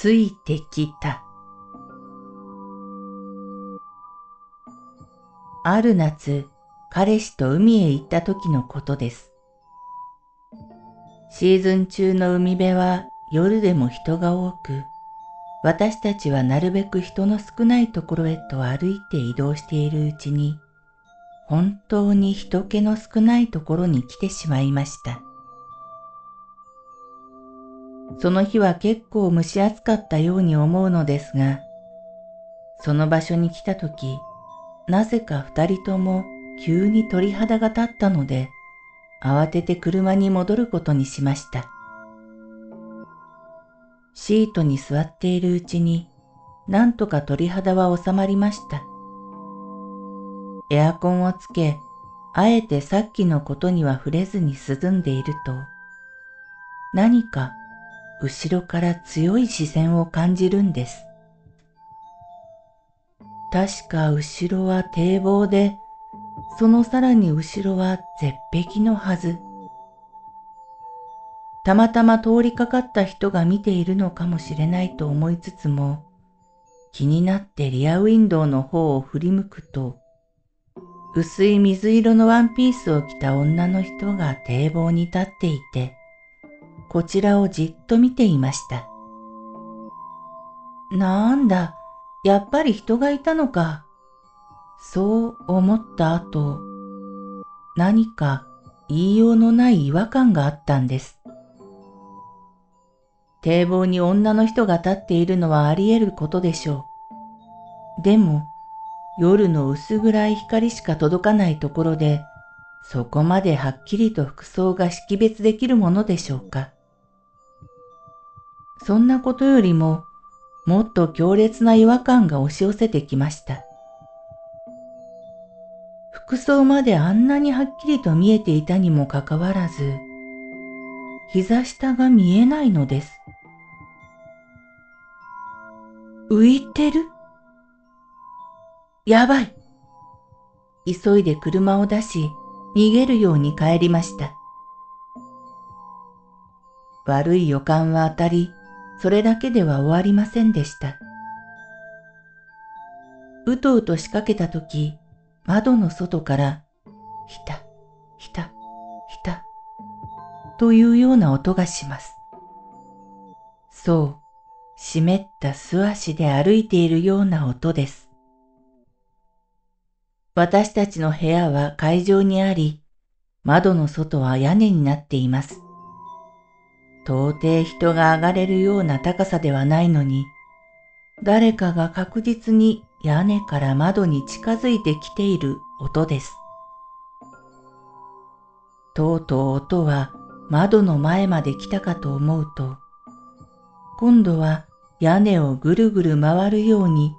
ついてきた。ある夏、彼氏と海へ行った時のことです。シーズン中の海辺は夜でも人が多く、私たちはなるべく人の少ないところへと歩いて移動しているうちに、本当に人気の少ないところに来てしまいました。その日は結構蒸し暑かったように思うのですが、その場所に来たとき、なぜか二人とも急に鳥肌が立ったので、慌てて車に戻ることにしました。シートに座っているうちに、なんとか鳥肌は収まりました。エアコンをつけ、あえてさっきのことには触れずに涼んでいると、何か後ろから強い視線を感じるんです。確か後ろは堤防で、そのさらに後ろは絶壁のはず。たまたま通りかかった人が見ているのかもしれないと思いつつも、気になってリアウィンドウの方を振り向くと、薄い水色のワンピースを着た女の人が堤防に立っていて、こちらをじっと見ていました。なんだ、やっぱり人がいたのか。そう思った後、何か言いようのない違和感があったんです。堤防に女の人が立っているのはあり得ることでしょう。でも、夜の薄暗い光しか届かないところで、そこまではっきりと服装が識別できるものでしょうか。そんなことよりも、もっと強烈な違和感が押し寄せてきました。服装まであんなにはっきりと見えていたにもかかわらず、膝下が見えないのです。浮いてる？やばい。急いで車を出し、逃げるように帰りました。悪い予感は当たり、それだけでは終わりませんでした。うとうと仕掛けたとき、窓の外から、ひた、ひた、ひた、というような音がします。そう、湿った素足で歩いているような音です。私たちの部屋は会場にあり、窓の外は屋根になっています。到底人が上がれるような高さではないのに、誰かが確実に屋根から窓に近づいてきている音です。とうとう音は窓の前まで来たかと思うと、今度は屋根をぐるぐる回るように、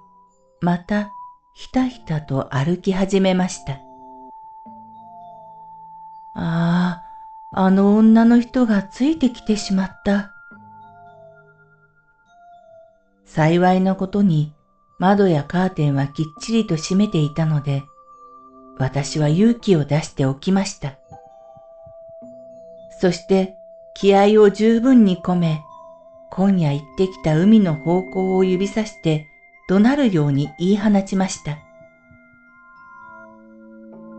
またひたひたと歩き始めました。ああ、あの女の人がついてきてしまった。幸いなことに窓やカーテンはきっちりと閉めていたので、私は勇気を出しておきました。そして気合を十分に込め、今夜行ってきた海の方向を指さして怒鳴るように言い放ちました。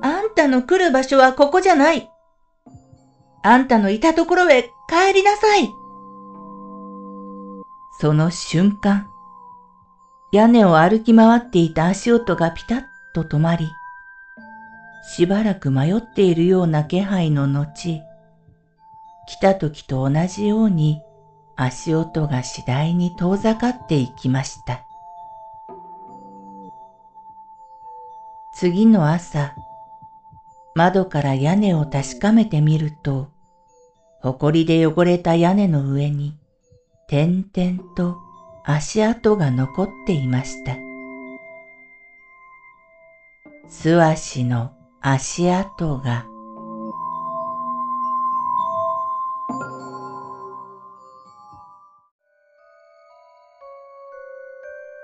あんたの来る場所はここじゃない。あんたのいたところへ帰りなさい。その瞬間、屋根を歩き回っていた足音がピタッと止まり、しばらく迷っているような気配の後、来た時と同じように足音が次第に遠ざかっていきました。次の朝、窓から屋根を確かめてみると、埃で汚れた屋根の上に、点々と足跡が残っていました。素足の足跡が。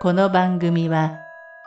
この番組は